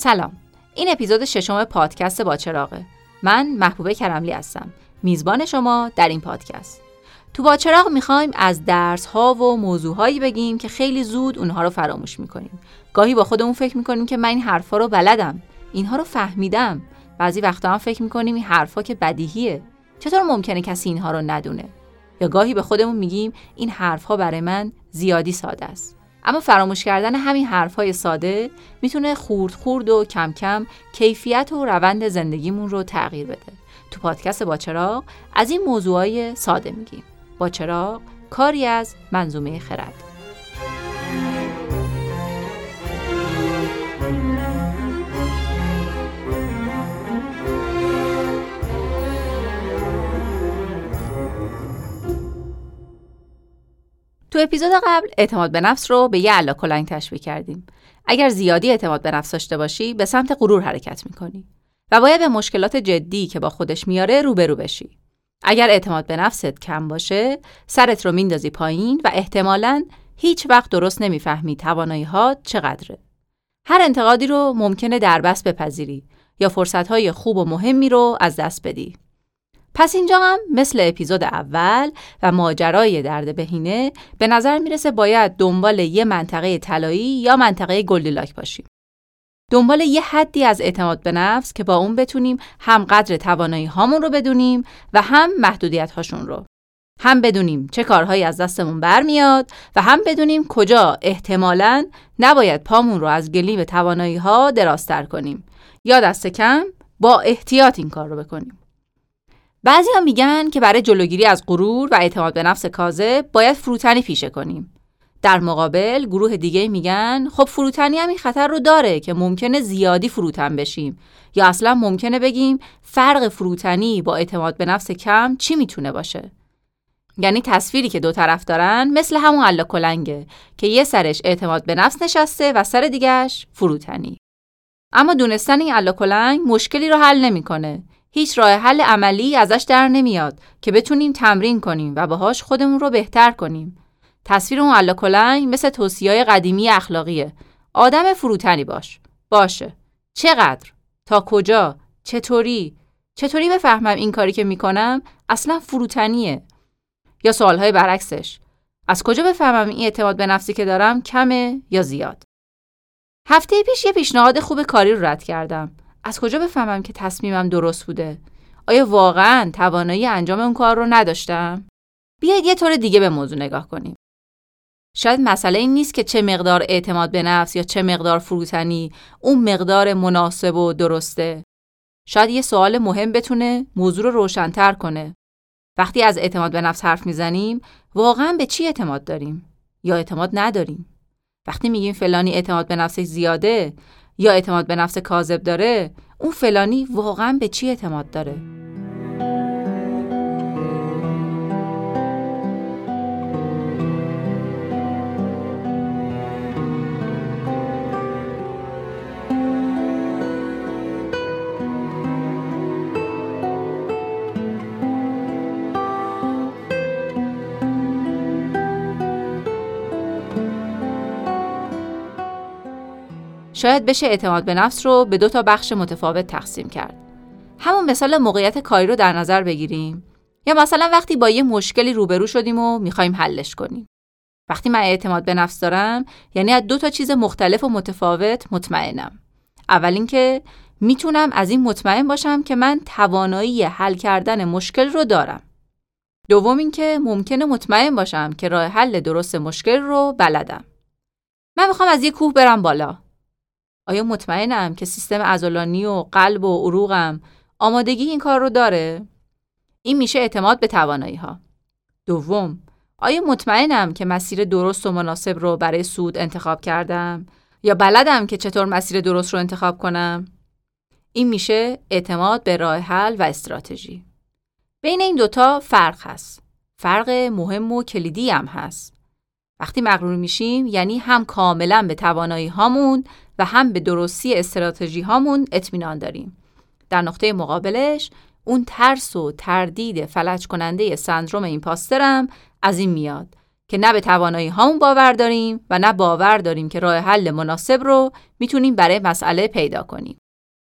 سلام. این اپیزود ششم پادکست با چراغه. من محبوبه کرملی هستم. میزبان شما در این پادکست. تو با چراغ می‌خوایم از درس ها و موضوع هایی بگیم که خیلی زود اونها رو فراموش می‌کنیم. گاهی با خودمون فکر می‌کنیم که من این حرفا رو بلدم. اینها رو فهمیدم. بعضی وقتا هم فکر می‌کنیم این حرفا که بدیهیه. چطور ممکنه کسی اینها رو ندونه؟ یا گاهی به خودمون میگیم این حرفها برای من زیادی ساده است. اما فراموش کردن همین حرفهای ساده می‌تونه خورد خورد و کم کم کیفیت و روند زندگیمون رو تغییر بده. تو پادکست با چراغ از این موضوعای ساده میگیم. با چراغ کاری از منظومه خرد. تو اپیزود قبل اعتماد به نفس رو به یه علا کلنگ تشبیه کردیم. اگر زیادی اعتماد به نفس داشته باشی به سمت غرور حرکت می‌کنی و باید به مشکلات جدی که با خودش میاره روبرو بشی. اگر اعتماد به نفست کم باشه، سرت رو میندازی پایین و احتمالاً هیچ وقت درست نمی‌فهمی توانایی ها چقدره. هر انتقادی رو ممکنه دربست بپذیری یا فرصتهای خوب و مهمی رو از دست بدی. پس اینجا هم مثل اپیزود اول و ماجرای درد بهینه به نظر می‌رسه باید دنبال یه منطقه طلایی یا منطقه گلدلاک باشیم. دنبال یه حدی از اعتماد به نفس که با اون بتونیم هم قدر توانایی هامون رو بدونیم و هم محدودیت هاشون رو. هم بدونیم چه کارهایی از دستمون برمیاد و هم بدونیم کجا احتمالاً نباید پامون رو از گلیم توانایی ها درازتر کنیم یا دست کم با احتیاط این کار رو بکنیم. بعضی هم میگن که برای جلوگیری از غرور و اعتماد به نفس کاذب باید فروتنی پیشه کنیم. در مقابل گروه دیگه میگن خب فروتنی هم این خطر رو داره که ممکنه زیادی فروتن بشیم. یا اصلا ممکنه بگیم فرق فروتنی با اعتماد به نفس کم چی می‌تونه باشه؟ یعنی تصویری که دو طرف دارن مثل همون علا کلنگه که یه سرش اعتماد به نفس نشسته و سر دیگهش فروتنی. اما دونستن این علا کلنگ مشکلی رو حل نمی‌کنه. هیچ راه حل عملی ازش در نمیاد که بتونیم تمرین کنیم و باهاش خودمون رو بهتر کنیم. تصویر اون علا کلنگ مثل توصیه قدیمی اخلاقیه. آدم فروتنی باش. باشه. چقدر؟ تا کجا؟ چطوری؟ چطوری بفهمم این کاری که می‌کنم اصلا فروتنیه؟ یا سوالهای برعکسش. از کجا بفهمم این اعتماد به نفسی که دارم کمه یا زیاد؟ هفته پیش یه پیشنهاد خوب کاری رو رد کردم. از کجا بفهمم که تصمیمم درست بوده؟ آیا واقعا توانایی انجام اون کار رو نداشتم؟ بیاید یه طور دیگه به موضوع نگاه کنیم. شاید مسئله این نیست که چه مقدار اعتماد به نفس یا چه مقدار فروتنی اون مقدار مناسب و درسته. شاید یه سوال مهم بتونه موضوع رو روشنتر کنه. وقتی از اعتماد به نفس حرف می‌زنیم واقعا به چی اعتماد داریم یا اعتماد نداریم؟ وقتی میگیم فلانی اعتماد به نفسش زیاده یا اعتماد به نفس کاذب داره اون فلانی واقعا به چی اعتماد داره؟ شاید بشه اعتماد به نفس رو به دو تا بخش متفاوت تقسیم کرد. همون مثال موقعیت کاری رو در نظر بگیریم یا مثلا وقتی با یه مشکلی روبرو شدیم و می‌خوایم حلش کنیم. وقتی من اعتماد به نفس دارم یعنی از دو تا چیز مختلف و متفاوت مطمئنم. اول اینکه می‌تونم از این مطمئن باشم که من توانایی حل کردن مشکل رو دارم. دوم اینکه ممکنه مطمئن باشم که راه حل درست مشکل رو بلدم. من می‌خوام از یه کوه برم بالا. آیا مطمئنم که سیستم عضلانی و قلب و عروقم آمادگی این کار رو داره؟ این میشه اعتماد به توانایی ها. دوم، آیا مطمئنم که مسیر درست و مناسب رو برای سود انتخاب کردم یا بلدم که چطور مسیر درست رو انتخاب کنم؟ این میشه اعتماد به راه حل و استراتژی. بین این دوتا فرق هست. فرق مهم و کلیدی هم هست. وقتی مغرور میشیم یعنی هم کاملا به توانایی هامون و هم به درستی استراتژی هامون اطمینان داریم. در نقطه مقابلش اون ترس و تردید فلج کننده سندروم ایمپاسترم از این میاد که نه به توانایی هامون باور داریم و نه باور داریم که راه حل مناسب رو می‌تونیم برای مسئله پیدا کنیم.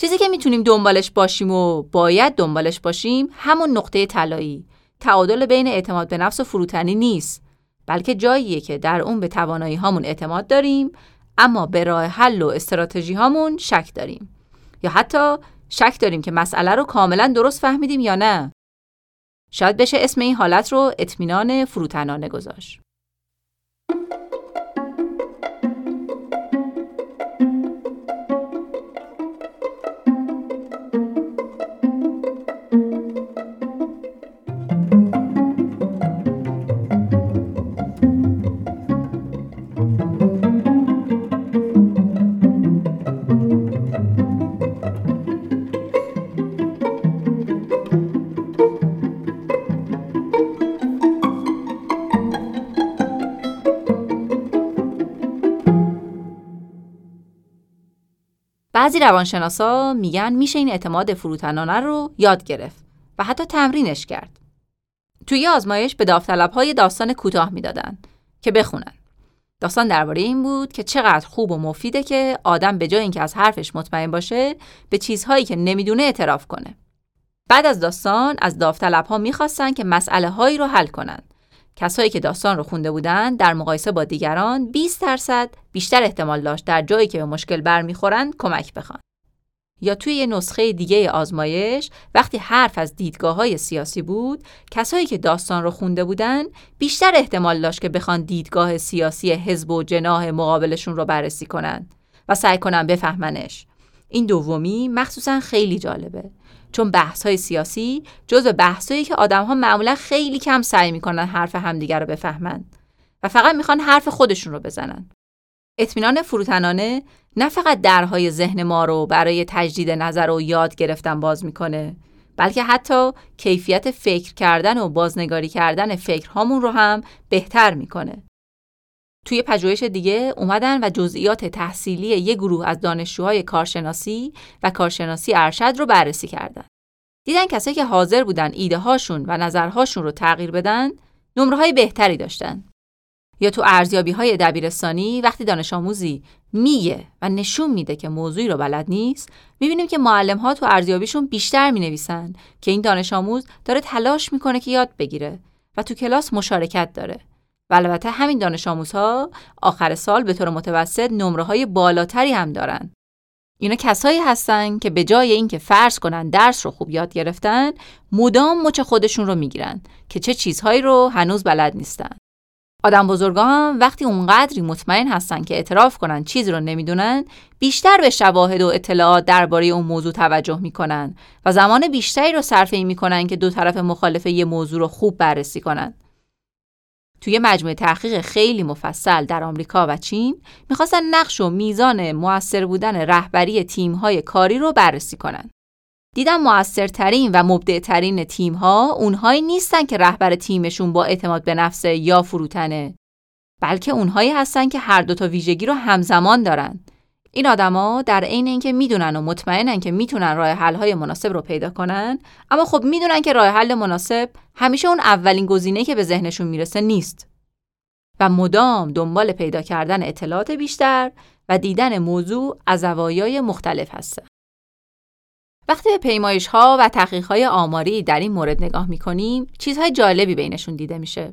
چیزی که می‌تونیم دنبالش باشیم و باید دنبالش باشیم همون نقطه طلایی تعادل بین اعتماد به نفس و فروتنی نیست بلکه جاییه که در اون به توانایی هامون اعتماد داریم اما به راه حل و استراتژی هامون شک داریم. یا حتی شک داریم که مسئله رو کاملا درست فهمیدیم یا نه. شاید بشه اسم این حالت رو اطمینان فروتنانه گذاشت. بعضی روانشناسا میگن میشه این اعتماد فروتنانه رو یاد گرفت و حتی تمرینش کرد. توی آزمایش به داوطلب‌های داستان کوتاه می‌دادن که بخونن. داستان درباره این بود که چقدر خوب و مفیده که آدم به جای اینکه از حرفش مطمئن باشه به چیزهایی که نمی‌دونه اعتراف کنه. بعد از داستان از داوطلب‌ها می‌خواستن که مسئله هایی رو حل کنن کسایی که داستان رو خونده بودن در مقایسه با دیگران 20 درصد بیشتر احتمال داشت در جایی که به مشکل برمیخورن کمک بخوان. یا توی یه نسخه دیگه آزمایش وقتی حرف از دیدگاه های سیاسی بود کسایی که داستان رو خونده بودن بیشتر احتمال داشت که بخوان دیدگاه سیاسی حزب و جناه مقابلشون رو بررسی کنن و سعی کنن بفهمنش این دومی مخصوصا خیلی جالبه چون بحث های سیاسی جزو بحثایی که آدم ها معمولا خیلی کم سعی می‌کنن حرف همدیگر رو بفهمن و فقط می‌خوان حرف خودشون رو بزنن. اطمینان فروتنانه نه فقط درهای ذهن ما رو برای تجدید نظر و یاد گرفتن باز می‌کنه بلکه حتی کیفیت فکر کردن و بازنگاری کردن فکرهامون رو هم بهتر می‌کنه. توی پژوهش دیگه اومدن و جزئیات تحصیلی یک گروه از دانشجوهای کارشناسی و کارشناسی ارشد رو بررسی کردن. دیدن کسایی که حاضر بودن ایده هاشون و نظرهاشون رو تغییر بدن، نمره های بهتری داشتن. یا تو ارزیابی های دبیرستانی وقتی دانش آموزی میگه و نشون میده که موضوعی رو بلد نیست می‌بینیم که معلم ها تو ارزیابیشون بیشتر می‌نویسن که این دانش آموز داره تلاش می‌کنه که یاد بگیره و تو کلاس مشارکت داره و البته همین دانش آموزها آخر سال به طور متوسط نمره های بالاتری هم دارن. اینا کسایی هستن که به جای اینکه فرض کنن درس رو خوب یاد گرفتن مدام مچ خودشون رو می‌گیرن که چه چیزهایی رو هنوز بلد نیستن. آدم بزرگا هم وقتی اونقدری مطمئن هستن که اعتراف کنن چیزی رو نمی‌دونن بیشتر به شواهد و اطلاعات درباره اون موضوع توجه می‌کنن و زمان بیشتری رو صرف این می‌کنن که دو طرف مخالف یه موضوع رو خوب بررسی کنن. توی مجموعه تحقیق خیلی مفصل در آمریکا و چین می‌خواستن نقش و میزان موثر بودن رهبری تیم‌های کاری رو بررسی کنن. دیدم موثرترین و مبدعترین تیم‌ها اونهایی نیستن که رهبر تیمشون با اعتماد به نفس یا فروتنه بلکه اونهایی هستن که هر دو تا ویژگی رو همزمان دارن. این آدما در عین اینکه می‌دونن و مطمئنن که می‌تونن راه حل های مناسب رو پیدا کنن اما خب می‌دونن که راه حل مناسب همیشه اون اولین گزینه که به ذهنشون می‌رسه نیست و مدام دنبال پیدا کردن اطلاعات بیشتر و دیدن موضوع از زوایای مختلف هستن. وقتی به پیمایش ها و تحقیق های آماری در این مورد نگاه می کنیم، چیزهای جالبی بینشون دیده میشه.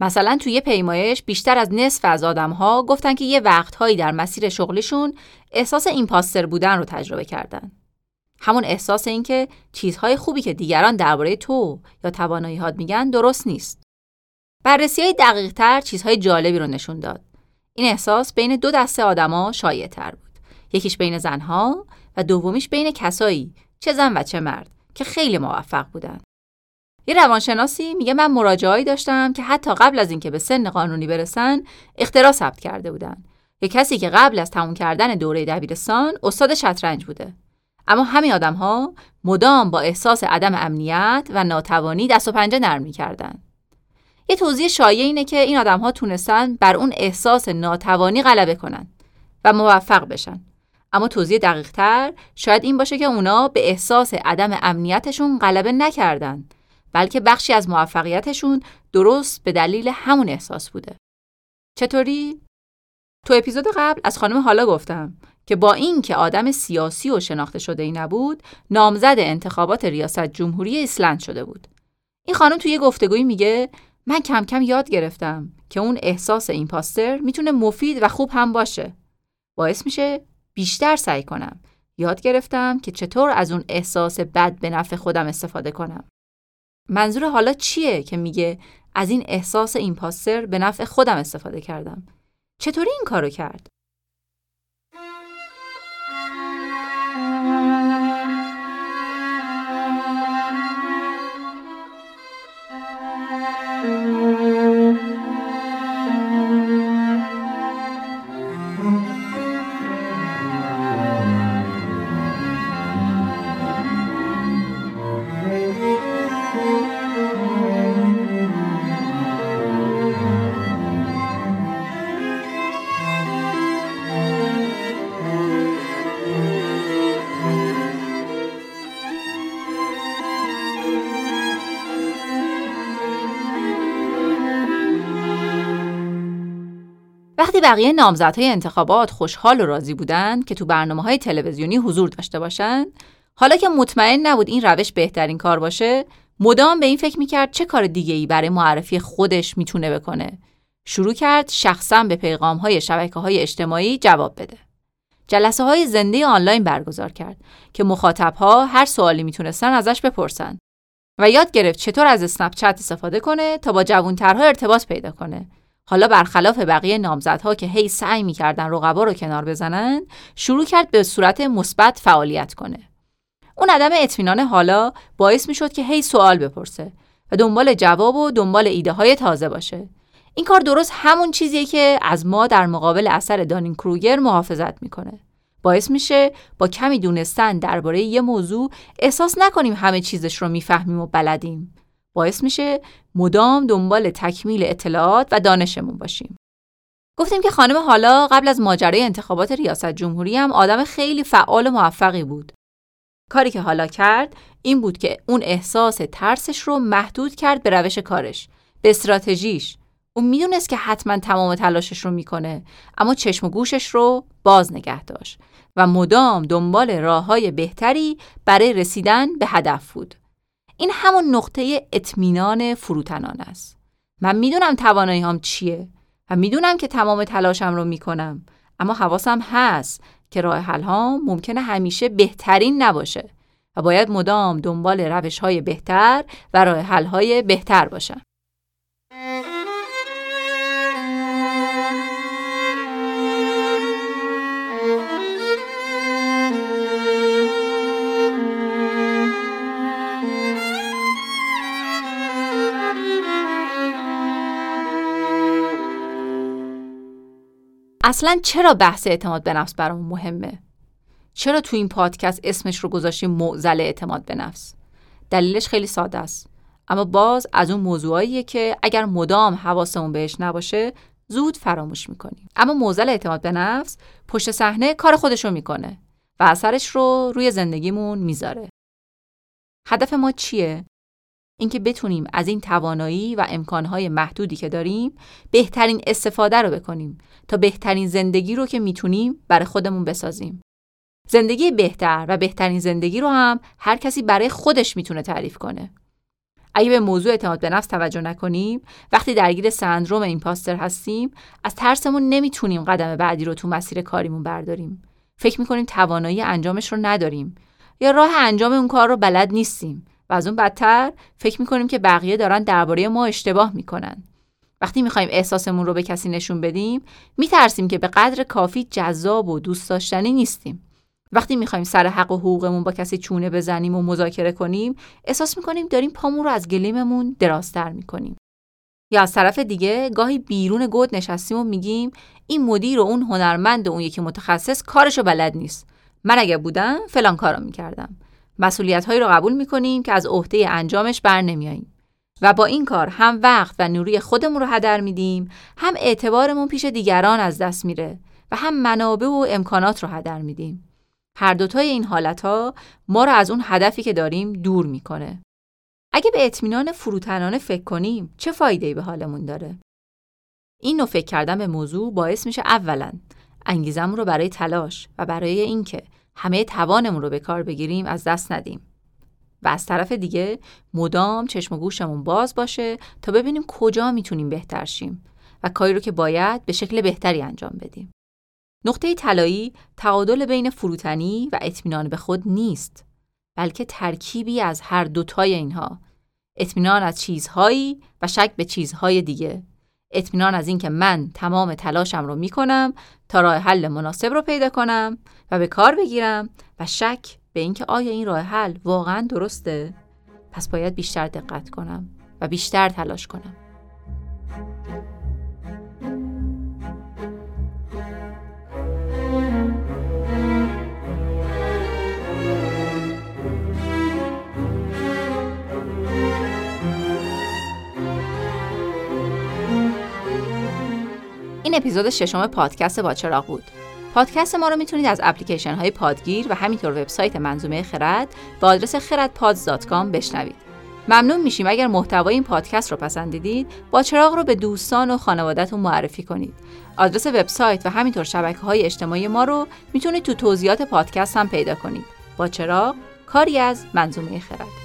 مثلا توی پیمایش بیشتر از نصف از آدمها گفتن که یه وقتهایی در مسیر شغلشون احساس ایمپاستر بودن رو تجربه کردن. همون احساس اینکه چیزهای خوبی که دیگران درباره تو یا توانایی‌هات میگن درست نیست. بررسی های دقیق تر چیزهای جالبی رو نشون داد. این احساس بین دو دسته آدما شایع تر بود. یکیش بین زنها و دومیش بین کسایی چه زن و چه مرد که خیلی موفق بودن. یه روانشناسی میگه من مراجعهایی داشتم که حتی قبل از اینکه به سن قانونی برسن اختراع ثبت کرده بودن. یه کسی که قبل از تموم کردن دوره دبیرستان استاد شطرنج بوده. اما همین آدم ها مدام با احساس عدم امنیت و ناتوانی دست و پنجه نرم می‌کردن. یه توضیح شایع اینه که این آدم ها تونستن بر اون احساس ناتوانی غلبه کنن و موفق بشن. اما توضیح دقیق تر شاید این باشه که اونا به احساس عدم امنیتشون غلبه نکردن بلکه بخشی از موفقیتشون درست به دلیل همون احساس بوده. چطوری؟ تو اپیزود قبل از خانم حالا گفتم که با اینکه آدم سیاسی و شناخته شده ای نبود، نامزد انتخابات ریاست جمهوری ایسلند شده بود. این خانم توی گفتگویی میگه من کم کم یاد گرفتم که اون احساس پاستر می‌تونه مفید و خوب هم باشه. باعث میشه بیشتر سعی کنم. یاد گرفتم که چطور از اون احساس بد به نفع خودم استفاده کنم. منظور حالا چیه که میگه از این احساس پاستر به نفع خودم استفاده کردم؟ چطوری این کارو کرد؟ وقتی بقیه نامزدهای انتخابات خوشحال و راضی بودند که تو برنامه های تلویزیونی حضور داشته باشند حالا که مطمئن نبود این روش بهترین کار باشه مدام به این فکر می‌کرد چه کار دیگه ای برای معرفی خودش می‌تونه بکنه. شروع کرد شخصا به پیغام های شبکه های اجتماعی جواب بده. جلسه های زنده آنلاین برگزار کرد که مخاطب ها هر سوالی می‌تونستن ازش بپرسن و یاد گرفت چطور از اسنپ استفاده کنه تا با جوانترها ارتباط پیدا کنه. حالا برخلاف بقیه نامزدها که هی سعی می‌کردن رقبا رو کنار بزنن شروع کرد به صورت مثبت فعالیت کنه. اون عدم اطمینان حالا باعث می‌شد که هی سوال بپرسه و دنبال جواب و دنبال ایده های تازه باشه. این کار درست همون چیزیه که از ما در مقابل اثر دانین کروگر محافظت می‌کنه. باعث میشه با کمی دونستن درباره یه موضوع احساس نکنیم همه چیزش رو می‌فهمیم و بلدیم. باعث میشه مدام دنبال تکمیل اطلاعات و دانشمون باشیم. گفتیم که خانم حالا قبل از ماجرای انتخابات ریاست جمهوری هم آدم خیلی فعال و موفقی بود. کاری که حالا کرد این بود که اون احساس ترسش رو محدود کرد به روش کارش، به استراتژیش. اون می‌دونست که حتما تمام تلاشش رو می‌کنه اما چشم و گوشش رو باز نگه داشت و مدام دنبال راه های بهتری برای رسیدن به هدف بود. این همون نقطه اطمینان فروتنان است. من می‌دونم توانایی هم چیه و می‌دونم که تمام تلاشم رو می‌کنم اما حواسم هست که راه حل ها ممکنه همیشه بهترین نباشه و باید مدام دنبال روش های بهتر و راه حل های بهتر باشم. اصلا چرا بحث اعتماد به نفس برامون مهمه؟ چرا تو این پادکست اسمش رو گذاشتیم معزل اعتماد به نفس؟ دلیلش خیلی ساده است. اما باز از اون موضوعاییه که اگر مدام حواسمون بهش نباشه زود فراموش می‌کنیم. اما موزل اعتماد به نفس پشت صحنه کار خودش رو می‌کنه و اثرش رو روی زندگیمون می‌ذاره. هدف ما چیه؟ اینکه بتونیم از این توانایی و امکانهای محدودی که داریم بهترین استفاده رو بکنیم تا بهترین زندگی رو که می‌تونیم برای خودمون بسازیم. زندگی بهتر و بهترین زندگی رو هم هر کسی برای خودش می‌تونه تعریف کنه. اگه به موضوع اعتماد به نفس توجه نکنیم وقتی درگیر سندروم ایمپاستر هستیم از ترسمون نمی‌تونیم قدم بعدی رو تو مسیر کاریمون برداریم فکر می‌کنیم توانایی انجامش رو نداریم یا راه انجام اون کار رو بلد نیستیم و از اون بدتر فکر می‌کنیم که بقیه دارن درباره ما اشتباه می‌کنن. وقتی می‌خوایم احساسمون رو به کسی نشون بدیم میترسیم که به قدر کافی جذاب و دوست داشتنی نیستیم. وقتی می‌خوایم سر حق و حقوقمون با کسی چونه بزنیم و مذاکره کنیم احساس می‌کنیم داریم پامون رو از گلیممون درازتر می‌کنیم. یا از طرف دیگه گاهی بیرون گود نشستیم و میگیم این مدیر و اون هنرمند و اون یکی متخصص کارشو بلد نیست. من اگه بودم فلان کارو می‌کردم. مسئولیت هایی رو قبول می‌کنیم که از عهده انجامش بر نمیاییم و با این کار هم وقت و نوری خودمون رو هدر میدیم هم اعتبارمون پیش دیگران از دست میره و هم منابع و امکانات رو هدر میدیم. هر دوتای این حالت ها ما رو از اون هدفی که داریم دور می‌کنه. اگه به اطمینان فروتنانه فکر کنیم چه فایده به حالمون داره؟ این نوع فکر کردن به موضوع باعث میشه اولا انگیزمون رو برای تلاش و برای اینکه همه توانمون رو به کار بگیریم از دست ندیم. و از طرف دیگه مدام چشم و گوشمون باز باشه تا ببینیم کجا می‌تونیم بهتر شیم و کاری رو که باید به شکل بهتری انجام بدیم. نقطه طلایی تعادل بین فروتنی و اطمینان به خود نیست بلکه ترکیبی از هر دوتای اینها. اطمینان از چیزهایی و شک به چیزهای دیگه. اطمینان از اینکه من تمام تلاشم رو می‌کنم تا راه حل مناسب رو پیدا کنم و به کار بگیرم و شک به اینکه آیا این راه حل واقعا درسته پس باید بیشتر دقت کنم و بیشتر تلاش کنم. این اپیزود ششم پادکست با چراغ بود. پادکست ما رو می‌تونید از اپلیکیشن های پادگیر و همینطور وبسایت منظومه خرد با آدرس خردپادز.com بشنوید. ممنون میشیم اگر محتوای این پادکست رو پسندیدید با چراغ رو به دوستان و خانوادهتون معرفی کنید. آدرس وبسایت و همینطور شبکه های اجتماعی ما رو می‌تونید تو توضیحات پادکست هم پیدا کنید. با چراغ کاری از منظومه خرد